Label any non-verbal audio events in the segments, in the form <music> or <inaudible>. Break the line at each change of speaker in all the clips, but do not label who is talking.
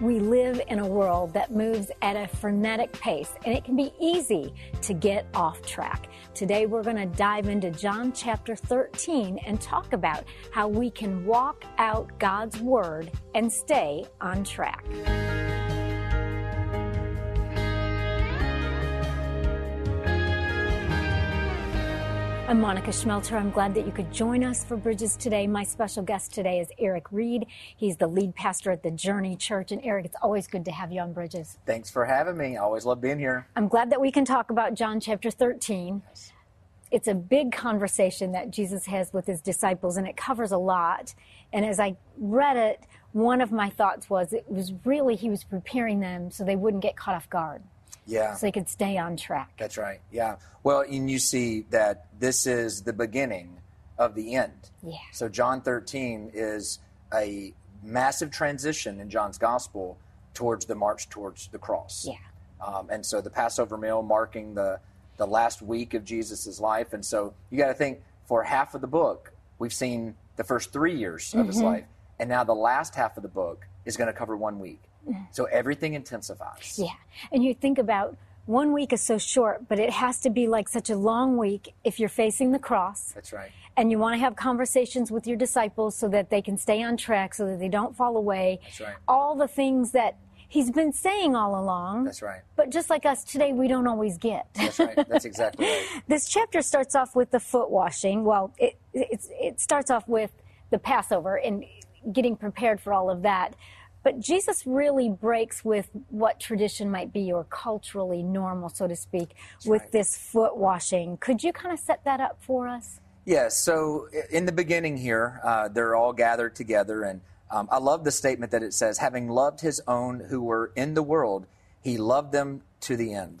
We live in a world that moves at a frenetic pace, and it can be easy to get off track. Today, we're going to dive into John chapter 13 and talk about how we can walk out God's Word and stay on track. I'm Monica Schmelter. I'm glad that you could join us for Bridges today. My special guest today is Erik Reed. He's the lead pastor at the Journey Church. And Erik, it's always good to have you on Bridges.
Thanks for having me. I always love being here.
I'm glad that we can talk about John chapter 13. It's a big conversation that Jesus has with his disciples, and it covers a lot. And as I read it, one of my thoughts was it was really he was preparing them so they wouldn't get caught off guard.
Yeah.
So they could stay on track.
That's right. Yeah. Well, and you see that this is the beginning of the end.
Yeah.
So John 13 is a massive transition in John's gospel towards the march towards the cross.
Yeah.
Um, and so the Passover meal marking the the last week of Jesus' life. And so you got to think for half of the book, we've seen the first three years of his life. And now the last half of the book is going to cover one week. So everything intensifies.
Yeah. And you think about one week is so short, but it has to be like such a long week if you're facing the cross
That's right.
and you want to have conversations with your disciples so that they can stay on track, so that they don't fall away.
That's right.
All the things that he's been saying all along.
That's right.
But just like us today, we don't always get.
That's right. That's exactly right. <laughs>
this chapter starts off with the foot washing. Well, it, it starts off with the Passover and getting prepared for all of that. But Jesus really breaks with what tradition might be or culturally normal, so to speak, with
right.
this foot washing. Could you kind of set that up for us?
Yeah, so in the beginning here, uh, they're all gathered together, and um, I love the statement that it says, having loved his own who were in the world, he loved them to the end.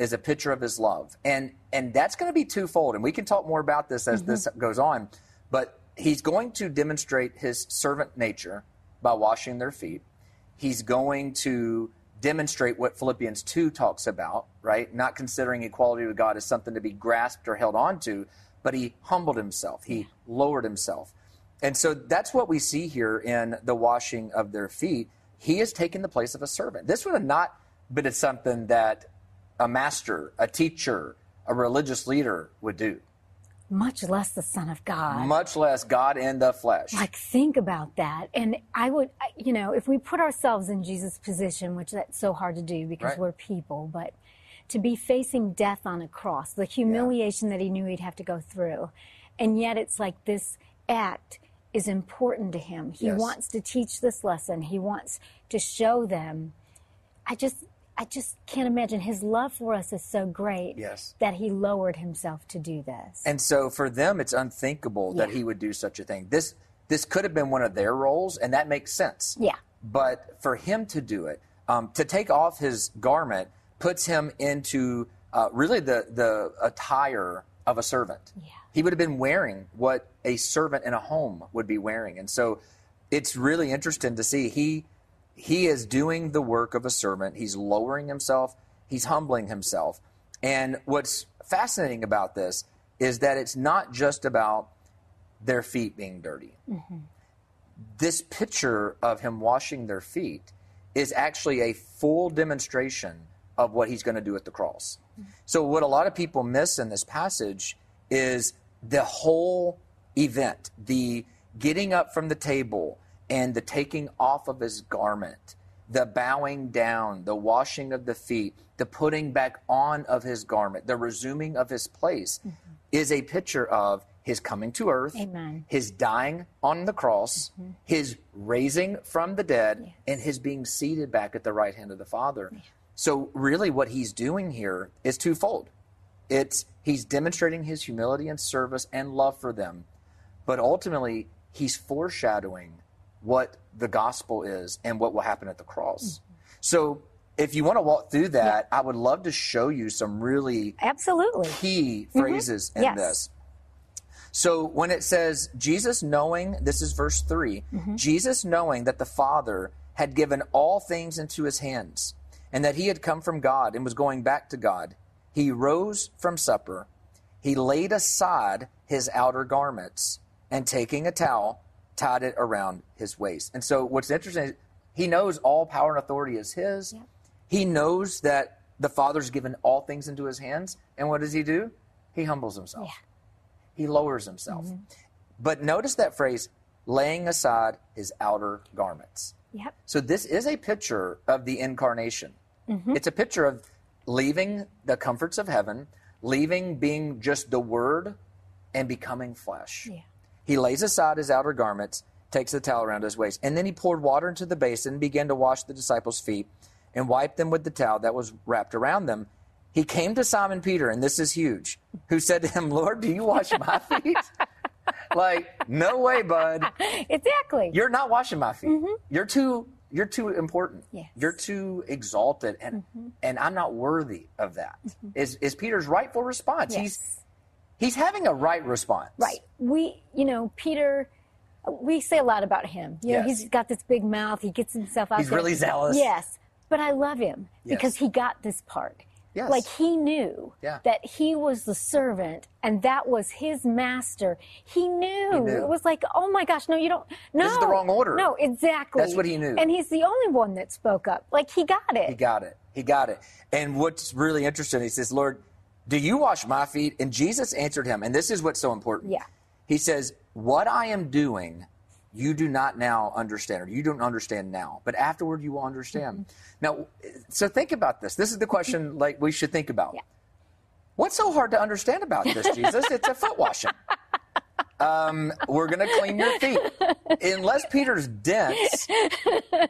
is a picture of his love. And and that's going to be twofold and we can talk more about this as mm-hmm. this goes on, but he's going to demonstrate his servant nature by washing their feet. He's going to demonstrate what Philippians 2 talks about, right? Not considering equality with God as something to be grasped or held on to, but he humbled himself. He lowered himself. And so that's what we see here in the washing of their feet. He has taken the place of a servant. This would have not been something that a master, a teacher, a religious leader would do,
Much less the Son of God.
much less God in the flesh.
like think about that and i would you know if we put ourselves in jesus position which that's so hard to do because
Right.
we're people but to be facing death on a cross the humiliation that he knew he'd have to go through and yet it's like this act is important to him he
Yes.
wants to teach this lesson he wants to show them i just i just can't imagine his love for us is so great
Yes.
that he lowered himself to do this
And so for them, it's unthinkable that he would do such a thing. This this could have been one of their roles, and that makes sense.
yeah
But for him to do it, um, to take off his garment, puts him into uh, really the the attire of a servant.
Yeah.
He would have been wearing what a servant in a home would be wearing, and so it's really interesting to see he he is doing the work of a servant. He's lowering himself. He's humbling himself. And what's fascinating about this is that it's not just about their feet being dirty. Mm-hmm. This picture of him washing their feet is actually a full demonstration of what he's going to do at the cross. Mm-hmm. So, what a lot of people miss in this passage is the whole event, the getting up from the table and the taking off of his garment, the bowing down, the washing of the feet, the putting back on of his garment, the resuming of his place mm-hmm. is a picture of his coming to earth,
Amen.
his dying on the cross, mm-hmm. his raising from the dead, and his being seated back at the right hand of the Father. So, really, what he's doing here is twofold. It's he's demonstrating his humility and service and love for them, but ultimately, he's foreshadowing what the gospel is and what will happen at the cross. So, if you want to walk through that, I would love to show you some really
Absolutely.
key mm-hmm. phrases in
Yes.
this. So when it says Jesus knowing, this is verse 3, mm-hmm. Jesus knowing that the Father had given all things into his hands and that he had come from God and was going back to God, he rose from supper. He laid aside his outer garments and taking a towel, tied it around his waist. And so what's interesting is he knows all power and authority is his. He knows that the Father's given all things into his hands. And what does he do? He humbles himself. He lowers himself. Mm-hmm. But notice that phrase, laying aside his outer garments.
Yep.
So this is a picture of the incarnation. Mm-hmm. It's a picture of leaving the comforts of heaven, leaving being just the word and becoming flesh.
Yeah.
He lays aside his outer garments, takes the towel around his waist, and then he poured water into the basin and began to wash the disciples' feet and wipe them with the towel that was wrapped around them. He came to Simon Peter, and this is huge, who said to him, Lord, do you wash my <laughs> feet? like, no way, bud.
Exactly.
You're not washing my feet. You're too you're too important.
Mm-hmm. Yes. Mm-hmm.
You're too exalted and and I'm not worthy of that. Is is Peter's rightful response.
Yes.
he's having a right response.
Right. We, you know, Peter, we say a lot about him. You know,
Yes.
he's got this big mouth. He gets himself out
He's
there.
really zealous.
Yes. But I love him because he got this part.
Yes.
Like he knew
Yeah.
that he was the servant and that was his master. He knew.
He knew.
It was like, oh my gosh, no, you don't. No.
This is the wrong order.
No, exactly.
That's what he knew.
And he's the only one that spoke up. Like he got it.
He got it. He got it. And what's really interesting, he says, Lord, do you wash my feet? And Jesus answered him, and this is what's so important.
Yeah.
He says, What I am doing, you do not now understand, or you don't understand now, but afterward you will understand.
Mm-hmm.
Now, so think about this. This is the question <laughs> like we should think about.
Yeah.
What's so hard to understand about this, <laughs> Jesus? it's a foot washing. Um, we're going to clean your feet. Unless Peter's dense,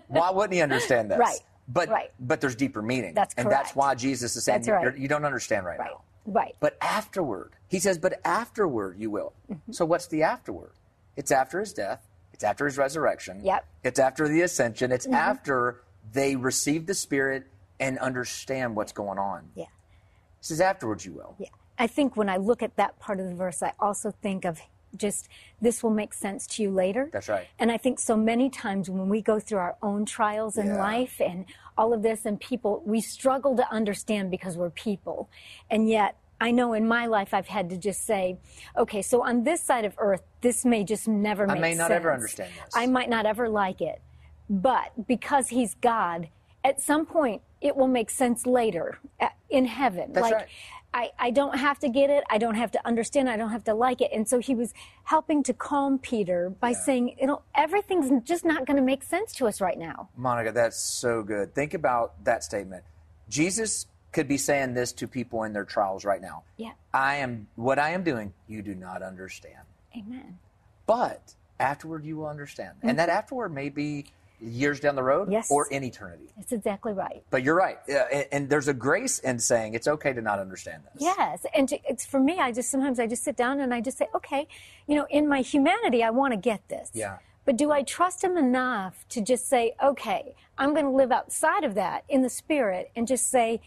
why wouldn't he understand this?
Right.
But
Right.
but there's deeper meaning.
That's
And that's why Jesus is saying
right.
you don't understand right,
Right.
now.
Right.
But afterward, he says, but afterward you will. Mm-hmm. So what's the afterward? It's after his death. It's after his resurrection.
Yep.
It's after the ascension. It's mm-hmm. after they receive the Spirit and understand what's going on.
yeah.
He says, afterwards you will.
Yeah. I think when I look at that part of the verse, I also think of just this will make sense to you later.
That's right.
And I think so many times when we go through our own trials in
Yeah.
life and all of this, and people, we struggle to understand because we're people. And yet, I know in my life I've had to just say, okay, so on this side of earth, this may just never
I
make sense.
I may not ever understand this.
I might not ever like it. But because he's God, at some point it will make sense later uh, in heaven.
That's
like
right.
I, I don't have to get it. I don't have to understand. I don't have to like it. And so he was helping to calm Peter by saying, you know, everything's just not going to make sense to us right now.
Monica, that's so good. Think about that statement. Jesus could be saying this to people in their trials right now.
Yeah.
I am what I am doing, you do not understand.
Amen.
But afterward you will understand. And mm-hmm. that afterward may be years down the road.
Yes.
or in eternity.
That's exactly right.
But you're right. Uh, and, and there's a grace in saying it's okay to not understand this.
Yes, and to, it's for me. I just sometimes I just sit down and I just say, okay, you know, in my humanity, I want to get this.
Yeah.
But do I trust him enough to just say, okay, I'm going to live outside of that in the spirit and just say,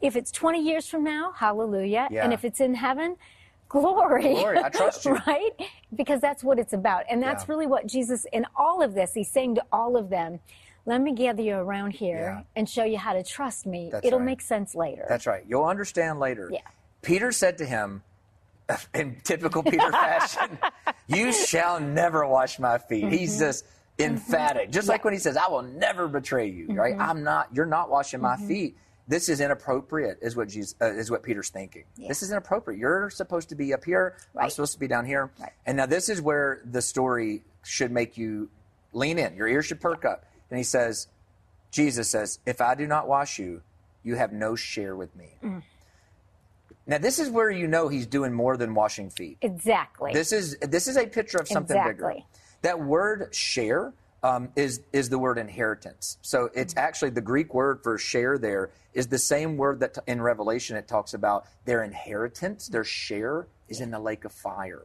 if it's 20 years from now, hallelujah.
Yeah.
And if it's in heaven, glory.
Glory, I <laughs> trust you.
right? Because that's what it's about. And that's
Yeah.
really what Jesus, in all of this, he's saying to all of them, let me gather you around here
Yeah.
and show you how to trust me.
That's
It'll
right.
make sense later.
That's right. You'll understand later.
Yeah.
Peter said to him, <laughs> in typical Peter <laughs> fashion, You shall never wash my feet.
Mm-hmm.
He's just emphatic. Just like when he says, I will never betray you, right?
Mm-hmm.
I'm not, you're not washing my feet. This is inappropriate, is what Jesus, uh, is what Peter's thinking. This is inappropriate. You're supposed to be up here. I'm supposed to be down here.
Right.
And now this is where the story should make you lean in. Your ears should perk up. And he says, Jesus says, If I do not wash you, you have no share with me.
Mm.
Now, this is where you know he's doing more than washing feet.
Exactly.
This is this is a picture of something bigger.
Exactly.
That word share um, is is the word inheritance. So it's
Mm-hmm.
actually the Greek word for share. There is the same word that t- in Revelation it talks about their inheritance, their share is in the lake of fire.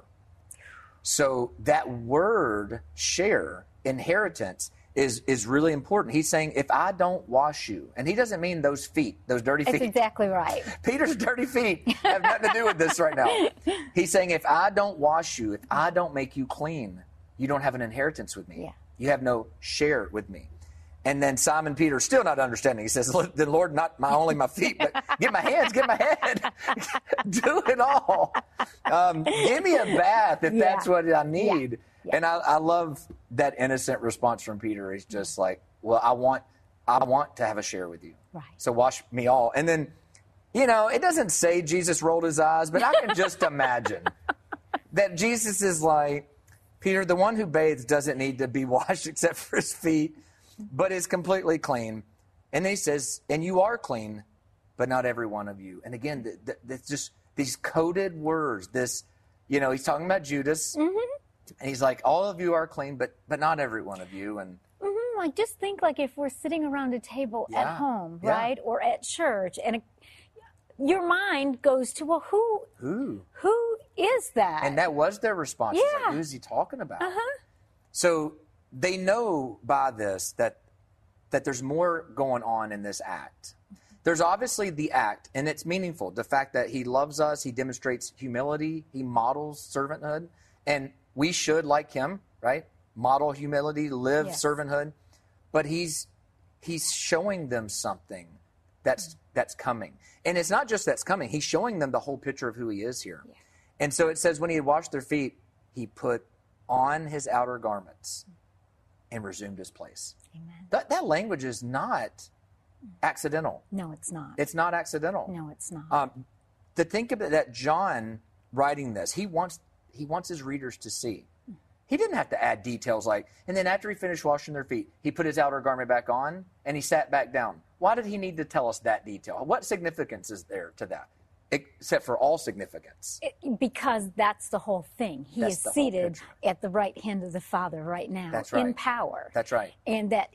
So that word share inheritance is is really important. He's saying if I don't wash you, and he doesn't mean those feet, those dirty
That's
feet.
exactly right. <laughs>
Peter's dirty feet have nothing to do with this right now. <laughs> He's saying, if I don't wash you, if I don't make you clean, you don't have an inheritance with me.
Yeah.
You have no share with me. And then Simon Peter, still not understanding, he says, "Then Lord, not my only my feet, but get my hands, get my head, <laughs> do it all. Um, give me a bath if
Yeah.
that's what I need."
Yeah.
And I, I love that innocent response from Peter. He's just like, "Well, I want, I want to have a share with you.
Right.
So wash me all." And then you know, it doesn't say Jesus rolled his eyes, but I can just imagine <laughs> that Jesus is like, Peter, the one who bathes doesn't need to be <laughs> washed except for his feet, but is completely clean. And then he says, and you are clean, but not every one of you. And again, th- th- it's just these coded words. This, you know, he's talking about Judas, and he's like, all of you are clean, but but not every one of you. And
Mhm, Like just think like if we're sitting around a table
Yeah.
at home,
Yeah.
right, or at church, and a, your mind goes to, well, who
who?
who is that?
And that was their response. It's like,
Yeah.
who's he talking about?
Uh-huh.
So they know by this that that there's more going on in this act. There's obviously the act, and it's meaningful. The fact that he loves us, he demonstrates humility, he models servanthood, and we should, like him, right, model humility, live
Yes.
servanthood. But he's he's showing them something that's that's coming, and it's not just that's coming. He's showing them the whole picture of who he is here. And so it says, when he had washed their feet, he put on his outer garments and resumed his place.
Amen.
That, that language is not accidental.
No, it's not.
It's not accidental.
no, it's not.
Um, to think of it, that John writing this, he wants he wants his readers to see. He didn't have to add details like, and then after he finished washing their feet, he put his outer garment back on and he sat back down. Why did he need to tell us that detail? What significance is there to that? Except for all significance.
It- because that's the whole thing. He
That's
is seated at the right hand of the Father right now
That's right.
in power.
That's right.
And that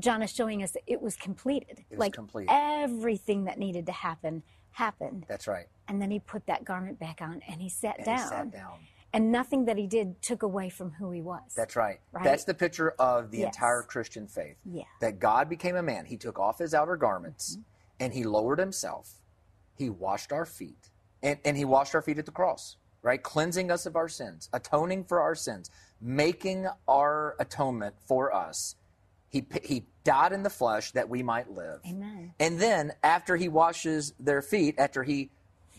John is showing us that it was completed.
It was
like
complete.
everything that needed to happen happened.
That's right.
And then he put that garment back on and he sat
And
down.
he sat down.
And nothing that he did took away from who he was.
That's right.
Right?
That's the picture of the
Yes.
entire Christian faith.
Yeah.
That God became a man. He took off his outer garments
Mm-hmm.
and he lowered himself. He washed our feet. And, and he washed our feet at the cross, right? Cleansing us of our sins, atoning for our sins, making our atonement for us. He, he died in the flesh that we might live.
Amen.
And then after he washes their feet, after he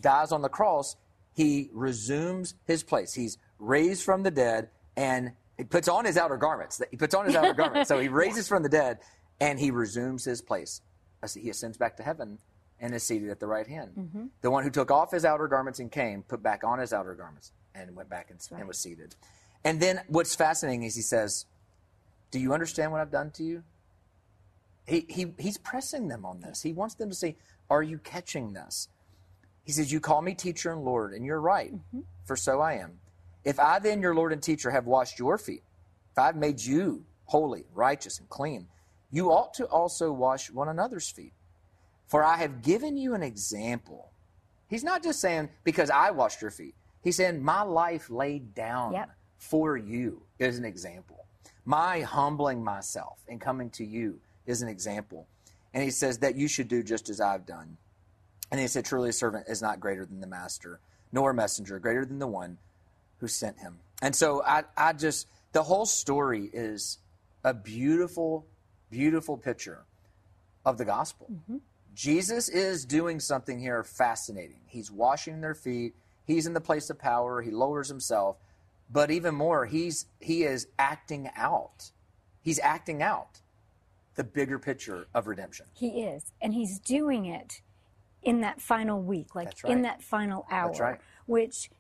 dies on the cross, he resumes his place. He's raised from the dead and he puts on his outer garments. He puts on his outer garments. So he <laughs> raises from the dead and he resumes his place. As He ascends back to heaven and is seated at the right hand. Mm-hmm. The one who took off his outer garments and came, put back on his outer garments and went back and, and was seated. And then what's fascinating is he says, Do you understand what I've done to you? He, he, he's pressing them on this. He wants them to say, Are you catching this? He says, You call me teacher and Lord, and you're right, mm-hmm. for so I am. If I then, your Lord and teacher, have washed your feet, if I've made you holy, righteous, and clean, you ought to also wash one another's feet. For I have given you an example. He's not just saying, Because I washed your feet. He's saying, My life laid down
Yep.
for you is an example. My humbling myself and coming to you is an example. And he says that you should do just as I've done. And he said, Truly, a servant is not greater than the master, nor a messenger greater than the one who sent him. And so I, I just, the whole story is a beautiful, beautiful picture of the gospel. Mm-hmm. Jesus is doing something here fascinating. He's washing their feet. He's in the place of power. He lowers himself. But even more, he's he is acting out. He's acting out the bigger picture of redemption.
He is. And he's doing it in that final week, like
right.
in that final hour,
That's right.
which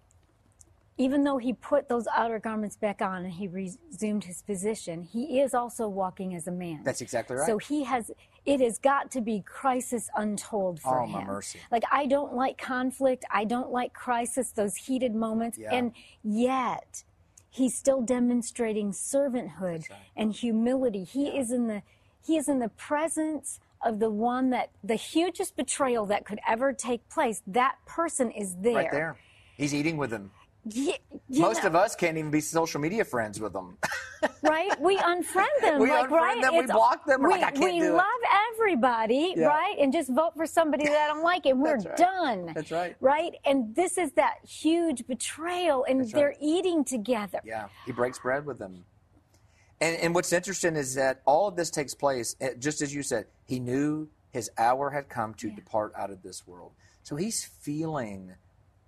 even though he put those outer garments back on and he resumed his position, he is also walking as a man.
That's exactly right.
So he has, it has got to be crisis untold for
Oh,
him.
my mercy.
Like, I don't like conflict. I don't like crisis, those heated moments.
Yeah.
And yet, he's still demonstrating servanthood and humility. He is in the, he is in the presence of the one that, the hugest betrayal that could ever take place. That person is there.
right there. He's eating with them.
Ye- you
Most
know,
of us can't even be social media friends with them. <laughs>
right? We unfriend them.
We
like,
unfriend
right?
them, we block them,
We,
like,
we
do it.
love everybody,
Yeah.
right? And just vote for somebody that I don't like, and we're
right.
done.
That's right.
Right? And this is that huge betrayal, and
That's
they're
right.
eating together.
Yeah, he breaks bread with them. And, and what's interesting is that all of this takes place, eh, just as you said, he knew his hour had come to depart out of this world. So he's feeling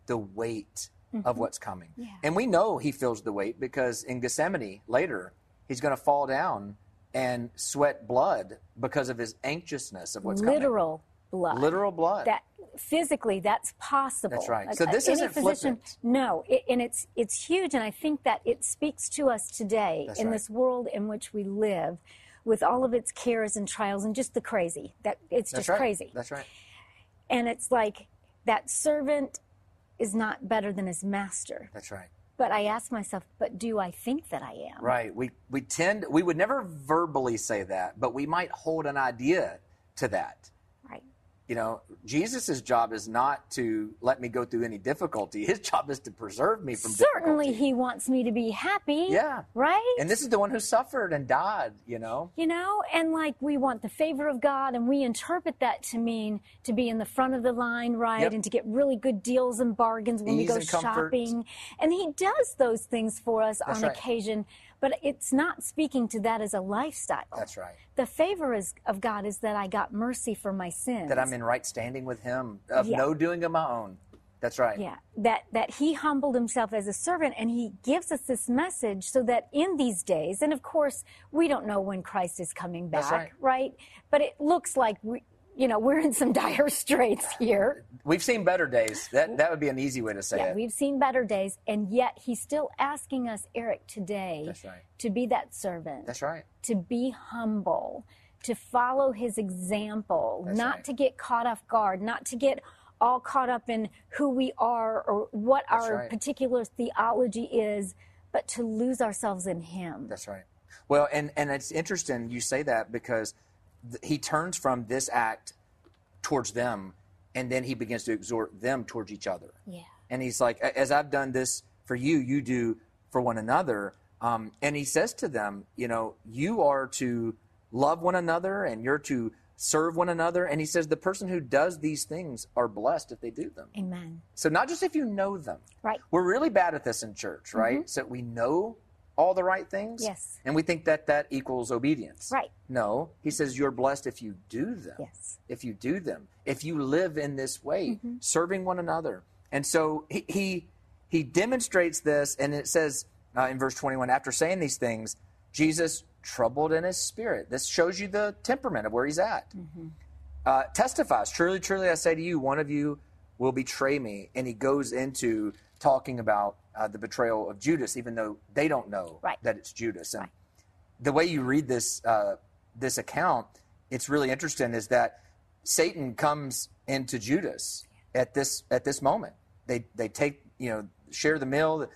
the weight of what's coming.
Mm-hmm. Yeah.
And we know he feels the weight because in Gethsemane later, he's going to fall down and sweat blood because of his anxiousness of what's coming.
Literal blood.
Literal blood.
That physically, that's possible.
That's right. So this
any
isn't
physician,
flippant.
no, it, and it's it's huge, and I think that it speaks to us today
That's
in
right.
this world in which we live, with all of its cares and trials and just the crazy. That it's
That's
just
right.
crazy.
That's right.
And it's like that servant is not better than his master.
That's right.
But I ask myself, but do I think that I am?
Right. We we tend we would never verbally say that, but we might hold an idea to that. You know, Jesus' job is not to let me go through any difficulty. His job is to preserve me from
Certainly,
difficulty.
he wants me to be happy.
Yeah.
Right?
And this is the one who suffered and died, you know?
you know, and like we want the favor of God, and we interpret that to mean to be in the front of the line, right?
Yep.
And to get really good deals and bargains when we go
and
shopping. And He does those things for us
That's
on
right.
occasion, but it's not speaking to that as a lifestyle.
That's right.
The favor is, of God is that I got mercy for my sins.
That I'm in right standing with him, of
Yeah.
no doing of my own. That's right.
Yeah, that that he humbled himself as a servant, and he gives us this message so that in these days, and of course, we don't know when Christ is coming back,
That's right.
But it looks like we, you know, we're in some dire <laughs> straits here.
We've seen better days. That that would be an easy way to say it.
Yeah,
it.
we've seen better days, and yet he's still asking us, Erik, today,
right.
to be that servant,
That's right.
to be humble, to follow his example,
That's
not
right.
to get caught off guard, not to get all caught up in who we are or what
That's
our
right.
particular theology is, but to lose ourselves in him.
That's right. Well, and and it's interesting you say that because th- he turns from this act towards them, and then he begins to exhort them towards each other.
yeah.
And he's like, as I've done this for you, you do for one another. Um, and he says to them, you know, you are to love one another, and you're to serve one another. And he says, the person who does these things are blessed if they do them.
Amen.
So not just if you know them.
Right.
We're really bad at this in church, right? So we know all the right things.
Yes.
And we think that that equals obedience.
Right.
No, he says you're blessed if you do them.
Yes.
If you do them. If you live in this way,
Mm-hmm.
serving one another. And so he he, he demonstrates this, and it says uh, in verse 21 after saying these things, Jesus troubled in his spirit. This shows you the temperament of where he's at
Mm-hmm.
uh, testifies, Truly, truly, I say to you, one of you will betray me. And he goes into talking about uh, the betrayal of Judas, even though they don't know
Right.
that it's Judas. And the way you read this, uh, this account, it's really interesting is that Satan comes into Judas at this, at this moment. They, they take, you know, share the meal.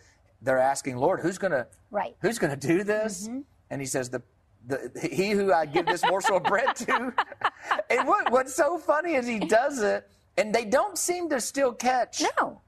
They're asking, Lord, who's going to
Right.
who's to do this? And he says, the, the he who I give this morsel of bread to. <laughs> and what, what's so funny is he does it, and they don't seem to still catch,
No.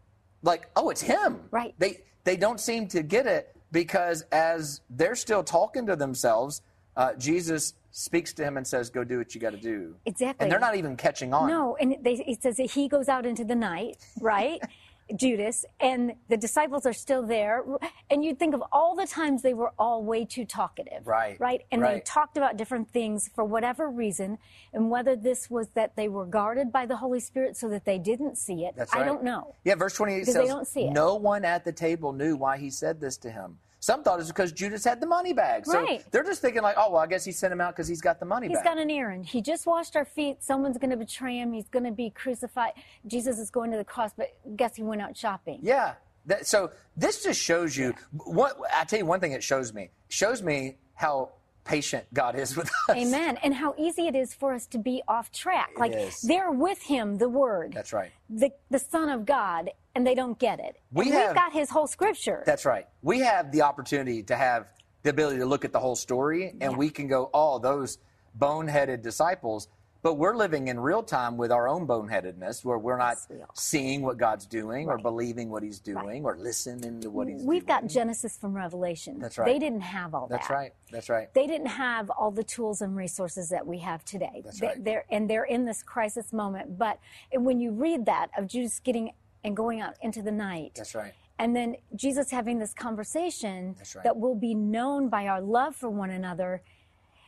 Like, oh, it's him.
Right.
They they don't seem to get it because as they're still talking to themselves, uh, Jesus speaks to him and says, "Go do what you got to do."
Exactly.
And they're not even catching on.
No, and they, it says that he goes out into the night, right? <laughs> Judas, and the disciples are still there. And you'd think of all the times they were all way too talkative.
Right,
Right? And they talked about different things for whatever reason. And whether this was that they were guarded by the Holy Spirit so that they didn't see it,
That's
I
right.
don't know.
Yeah, verse 28
Because
says,
they don't see it.
No one at the table knew why he said this to him. Some thought it was because Judas had the money bag. So
Right.
they're just thinking, like, oh, well, I guess he sent him out because he's got the money
He's
bag.
He's got an errand. He just washed our feet. Someone's going to betray him. He's going to be crucified. Jesus is going to the cross, but guess he went out shopping.
yeah. That, so this just shows you what I tell you one thing it shows me. Shows me how patient God is with us.
Amen. And how easy it is for us to be off track. Like
is.
they're with him, the word.
That's right.
The the Son of God, and they don't get it.
We have-
we've got his whole scripture.
That's right. We have the opportunity to have the ability to look at the whole story and
Yeah.
we can go, oh, those boneheaded disciples. But we're living in real time with our own boneheadedness where we're not
Yes, we
seeing what God's doing or believing what he's doing or listening to what he's doing.
We've
doing.
got Genesis from Revelation.
That's right.
They didn't have all
That's
that.
right. That's right.
They didn't have all the tools and resources that we have today.
That's
They-
right.
They're, and they're in this crisis moment. But when you read that of Judas getting and going out into the night,
That's right.
and then Jesus having this conversation
right.
that will be known by our love for one another.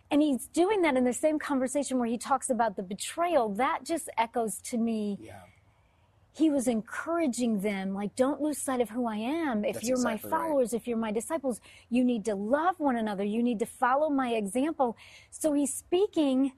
And he's doing that in the same conversation where he talks about the betrayal. That just echoes to me.
Yeah.
He was encouraging them, like, don't lose sight of who I am. If
That's
you're
exactly
my
right.
followers, if you're my disciples, you need to love one another. You need to follow my example. So he's speaking,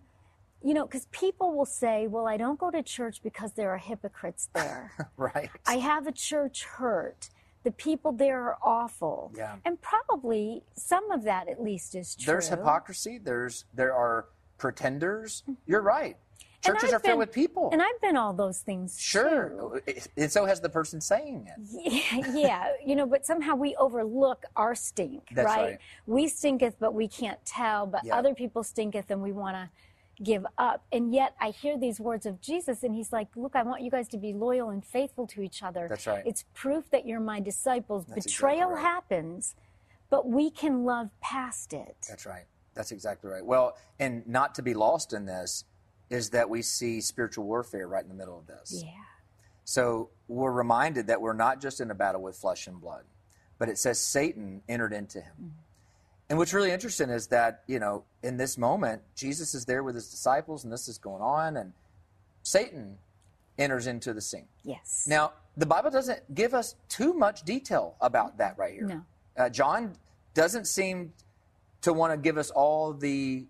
you know, because people will say, well, I don't go to church because there are hypocrites there. <laughs>
Right.
I have a church hurt. The people there are awful.
Yeah.
And probably some of that at least is true.
There's hypocrisy. There's there are pretenders. Mm-hmm. You're right. Churches are filled with people.
And I've been all those things. too.
Sure. And so has the person saying it. <laughs>
yeah, you know, but somehow we overlook our stink,
That's
right?
right.
We stinketh, but we can't tell, but
Yeah.
other people stinketh and we want to give up. And yet I hear these words of Jesus and he's like, look, I want you guys to be loyal and faithful to each other.
That's right.
It's proof that you're my disciples.
That's
Betrayal
exactly right.
happens, but we can love past it.
That's right. That's exactly right. Well, and not to be lost in this is that we see spiritual warfare right in the middle of this.
Yeah.
So we're reminded that we're not just in a battle with flesh and blood, but it says Satan entered into him.
Mm-hmm.
And what's really interesting is that, you know, in this moment, Jesus is there with his disciples and this is going on, and Satan enters into the scene.
Yes.
Now, the Bible doesn't give us too much detail about that right here.
No.
Uh, John doesn't seem to want to give us all the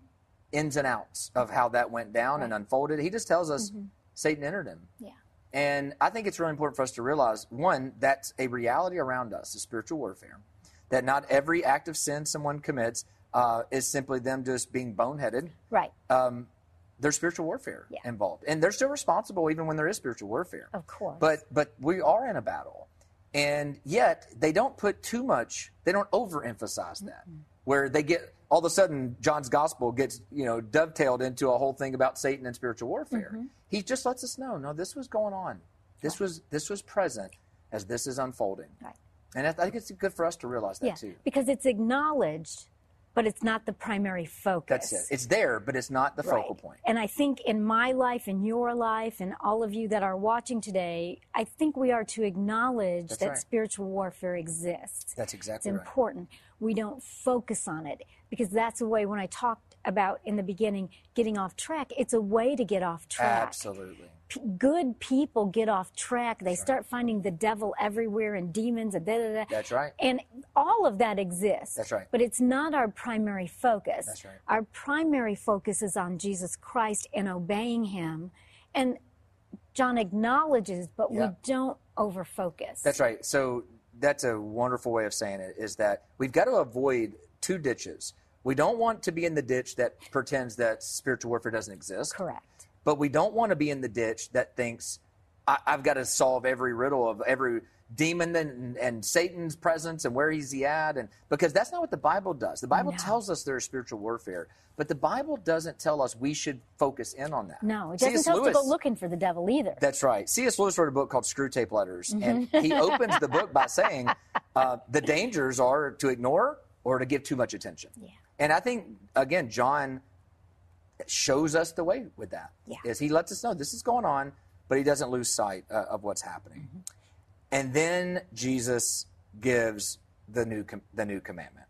ins and outs of how that went down and unfolded. He just tells us Satan entered him.
yeah.
And I think it's really important for us to realize one, that's a reality around us, the spiritual warfare. That not every act of sin someone commits uh, is simply them just being boneheaded.
Right.
Um, there's spiritual warfare
Yeah.
involved, and they're still responsible even when there is spiritual warfare.
Of course.
But but we are in a battle, and yet they don't put too much. They don't overemphasize that, where they get all of a sudden John's gospel gets you know dovetailed into a whole thing about Satan and spiritual warfare.
Mm-hmm.
He just lets us know, no, this was going on. This was this was present as this is unfolding.
Right.
And I think it's good for us to realize that
Yeah.
too.
Because it's acknowledged, but it's not the primary focus.
That's it. It's there, but it's not the focal point.
And I think in my life, in your life, and all of you that are watching today, I think we are to acknowledge
That's
that
right.
spiritual warfare exists.
That's
It's
exactly right.
important. We don't focus on it because that's the way, when I talked about in the beginning getting off track, it's a way to get off track.
Absolutely.
P- good people get off track. They start finding the devil everywhere and demons and da da da.
That's right.
And all of that exists.
That's right.
But it's not our primary focus.
That's right.
Our primary focus is on Jesus Christ and obeying him. And John acknowledges, but
Yeah.
we don't overfocus.
That's right. So that's a wonderful way of saying it is that we've got to avoid two ditches. We don't want to be in the ditch that pretends that spiritual warfare doesn't exist.
correct.
But we don't want to be in the ditch that thinks I, I've got to solve every riddle of every demon and, and Satan's presence and where is he at and because that's not what the Bible does. The Bible
No.
tells us there's spiritual warfare, but the Bible doesn't tell us we should focus in on that.
No, it doesn't tell us to go looking for the devil either.
that's right. C.S. Lewis wrote a book called Screwtape Letters, and
Mm-hmm.
he opens the book by saying <laughs> uh, the dangers are to ignore or to give too much attention.
Yeah.
And I think again, John shows us the way with that.
Yeah.
Is he lets us know this is going on, but he doesn't lose sight uh, of what's happening.
Mm-hmm.
And then Jesus gives the new com- the new commandment.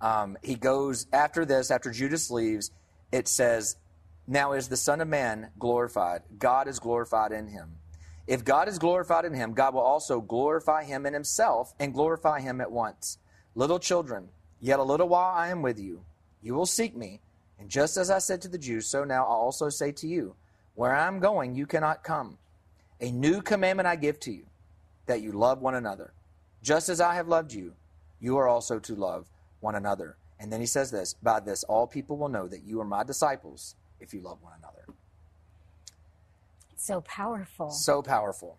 Um, he goes after this, after Judas leaves, it says, Now is the Son of Man glorified. God is glorified in him. If God is glorified in him, God will also glorify him in himself and glorify him at once. Little children, yet a little while I am with you. You will seek me. And just as I said to the Jews, so now I also say to you, Where I am going, you cannot come. A new commandment I give to you, that you love one another. Just as I have loved you, you are also to love one another. And then he says this By this, all people will know that you are my disciples if you love one another.
So powerful.
So powerful.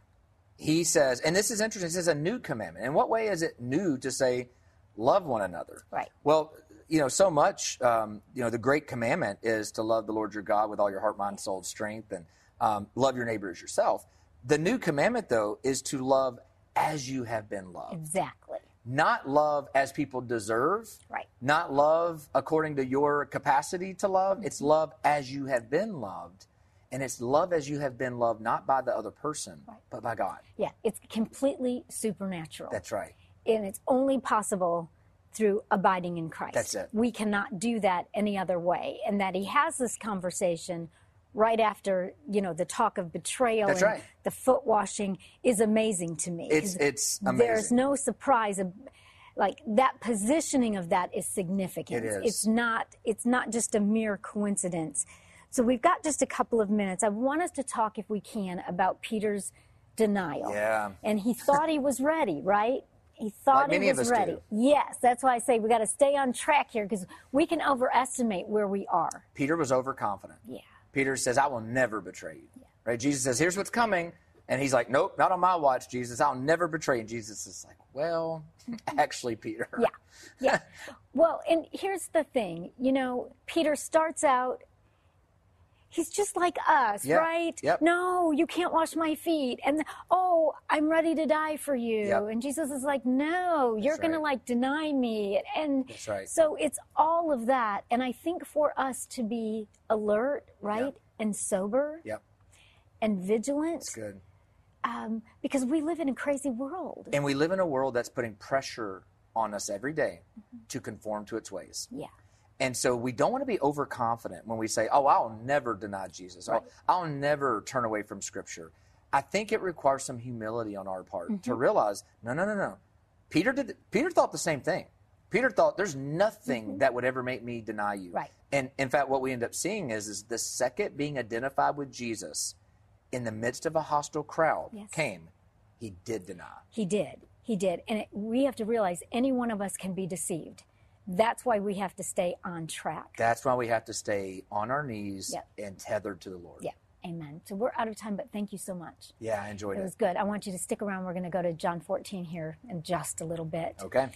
He says, and this is interesting, he says a new commandment. In what way is it new to say, love one another?
Right.
Well, you know, so much, um, you know, the great commandment is to love the Lord your God with all your heart, mind, soul, strength, and um, love your neighbor as yourself. The new commandment, though, is to love as you have been loved.
Exactly.
Not love as people deserve.
Right.
Not love according to your capacity to love. Mm-hmm. It's love as you have been loved. And it's love as you have been loved, not by the other person, right. but by God.
Yeah, it's completely supernatural.
That's right.
And it's only possible through abiding in Christ.
That's it.
We cannot do that any other way. And that he has this conversation right after, you know, the talk of betrayal
That's
and
right.
the foot washing is amazing to me.
It's it's amazing.
There's no surprise like that positioning of that is significant.
It is.
It's not it's not just a mere coincidence. So we've got just a couple of minutes. I want us to talk, if we can, about Peter's denial.
Yeah.
And he thought he was ready, right? He thought
like
he was ready.
Do.
Yes, that's why I say we got to stay on track here because we can overestimate where we are.
Peter was overconfident.
Yeah.
Peter says, "I will never betray you." Yeah. Right? Jesus says, "Here's what's coming," and he's like, "Nope, not on my watch, Jesus. I'll never betray. And Jesus is like, "Well, <laughs> actually, Peter."
Yeah. Yeah. well, and here's the thing. You know, Peter starts out he's just like us,
yeah.
right?
Yep.
No, you can't wash my feet. And oh, I'm ready to die for you.
Yep.
And Jesus is like, no, you're
That's
going to like deny me. And
That's right.
so it's all of that. And I think for us to be alert, right?
Yep.
And sober
Yep.
and vigilant.
That's good.
Um, because we live in a crazy world.
And we live in a world that's putting pressure on us every day to conform to its ways.
yeah.
And so we don't want to be overconfident when we say, "Oh, I'll never deny Jesus.
Right.
Oh, I'll never turn away from Scripture." I think it requires some humility on our part
Mm-hmm.
to realize, no, no, no, no. Peter did. Peter thought the same thing. Peter thought, "There's nothing that would ever make me deny you."
Mm-hmm. Right.
And in fact, what we end up seeing is, is the second being identified with Jesus in the midst of a hostile crowd
Yes.
came, he did deny.
He did. He did. And it, we have to realize any one of us can be deceived. That's why we have to stay on track.
That's why we have to stay on our knees
Yep.
and tethered to the Lord.
Yeah. Amen. So we're out of time, but thank you so much.
Yeah, I enjoyed
It
it.
was good. I want you to stick around. We're going to go to John 14 here in just a little bit.
Okay.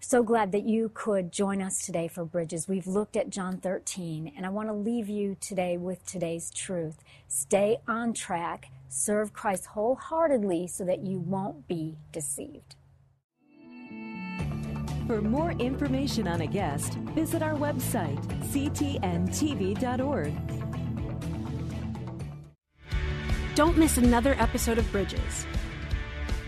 So glad that you could join us today for Bridges. We've looked at John 13, and I want to leave you today with today's truth. Stay on track, serve Christ wholeheartedly so that you won't be deceived.
For more information on a guest, visit our website, ctntv.org.
Don't miss another episode of Bridges.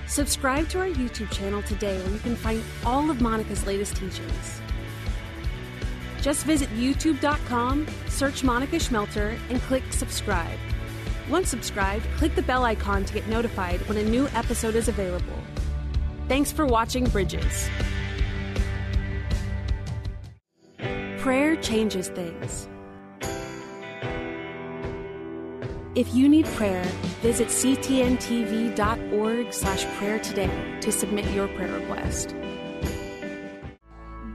Subscribe to our YouTube channel today where you can find all of Monica's latest teachings. Just visit youtube.com, search Monica Schmelter, and click subscribe. Once subscribed, click the bell icon to get notified when a new episode is available. Thanks for watching Bridges. Prayer changes things. If you need prayer, visit ctntv.org slash prayer today to submit your prayer request.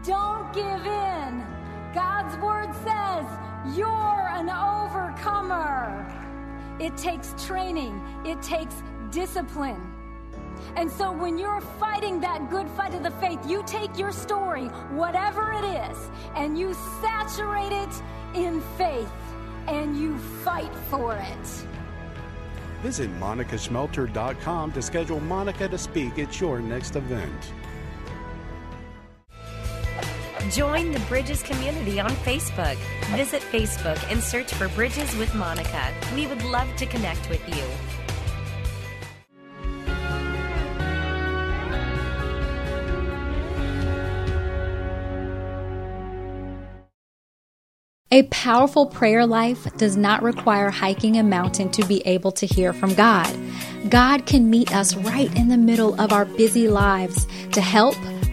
Don't give in. God's word says you're an overcomer. It takes training, it takes discipline. And so when you're fighting that good fight of the faith, you take your story, whatever it is, and you saturate it in faith and you fight for it.
Visit monicaschmelter.com to schedule Monica to speak at your next event.
Join the Bridges community on Facebook. Visit Facebook and search for Bridges with Monica. We would love to connect with you.
A powerful prayer life does not require hiking a mountain to be able to hear from God. God can meet us right in the middle of our busy lives to help,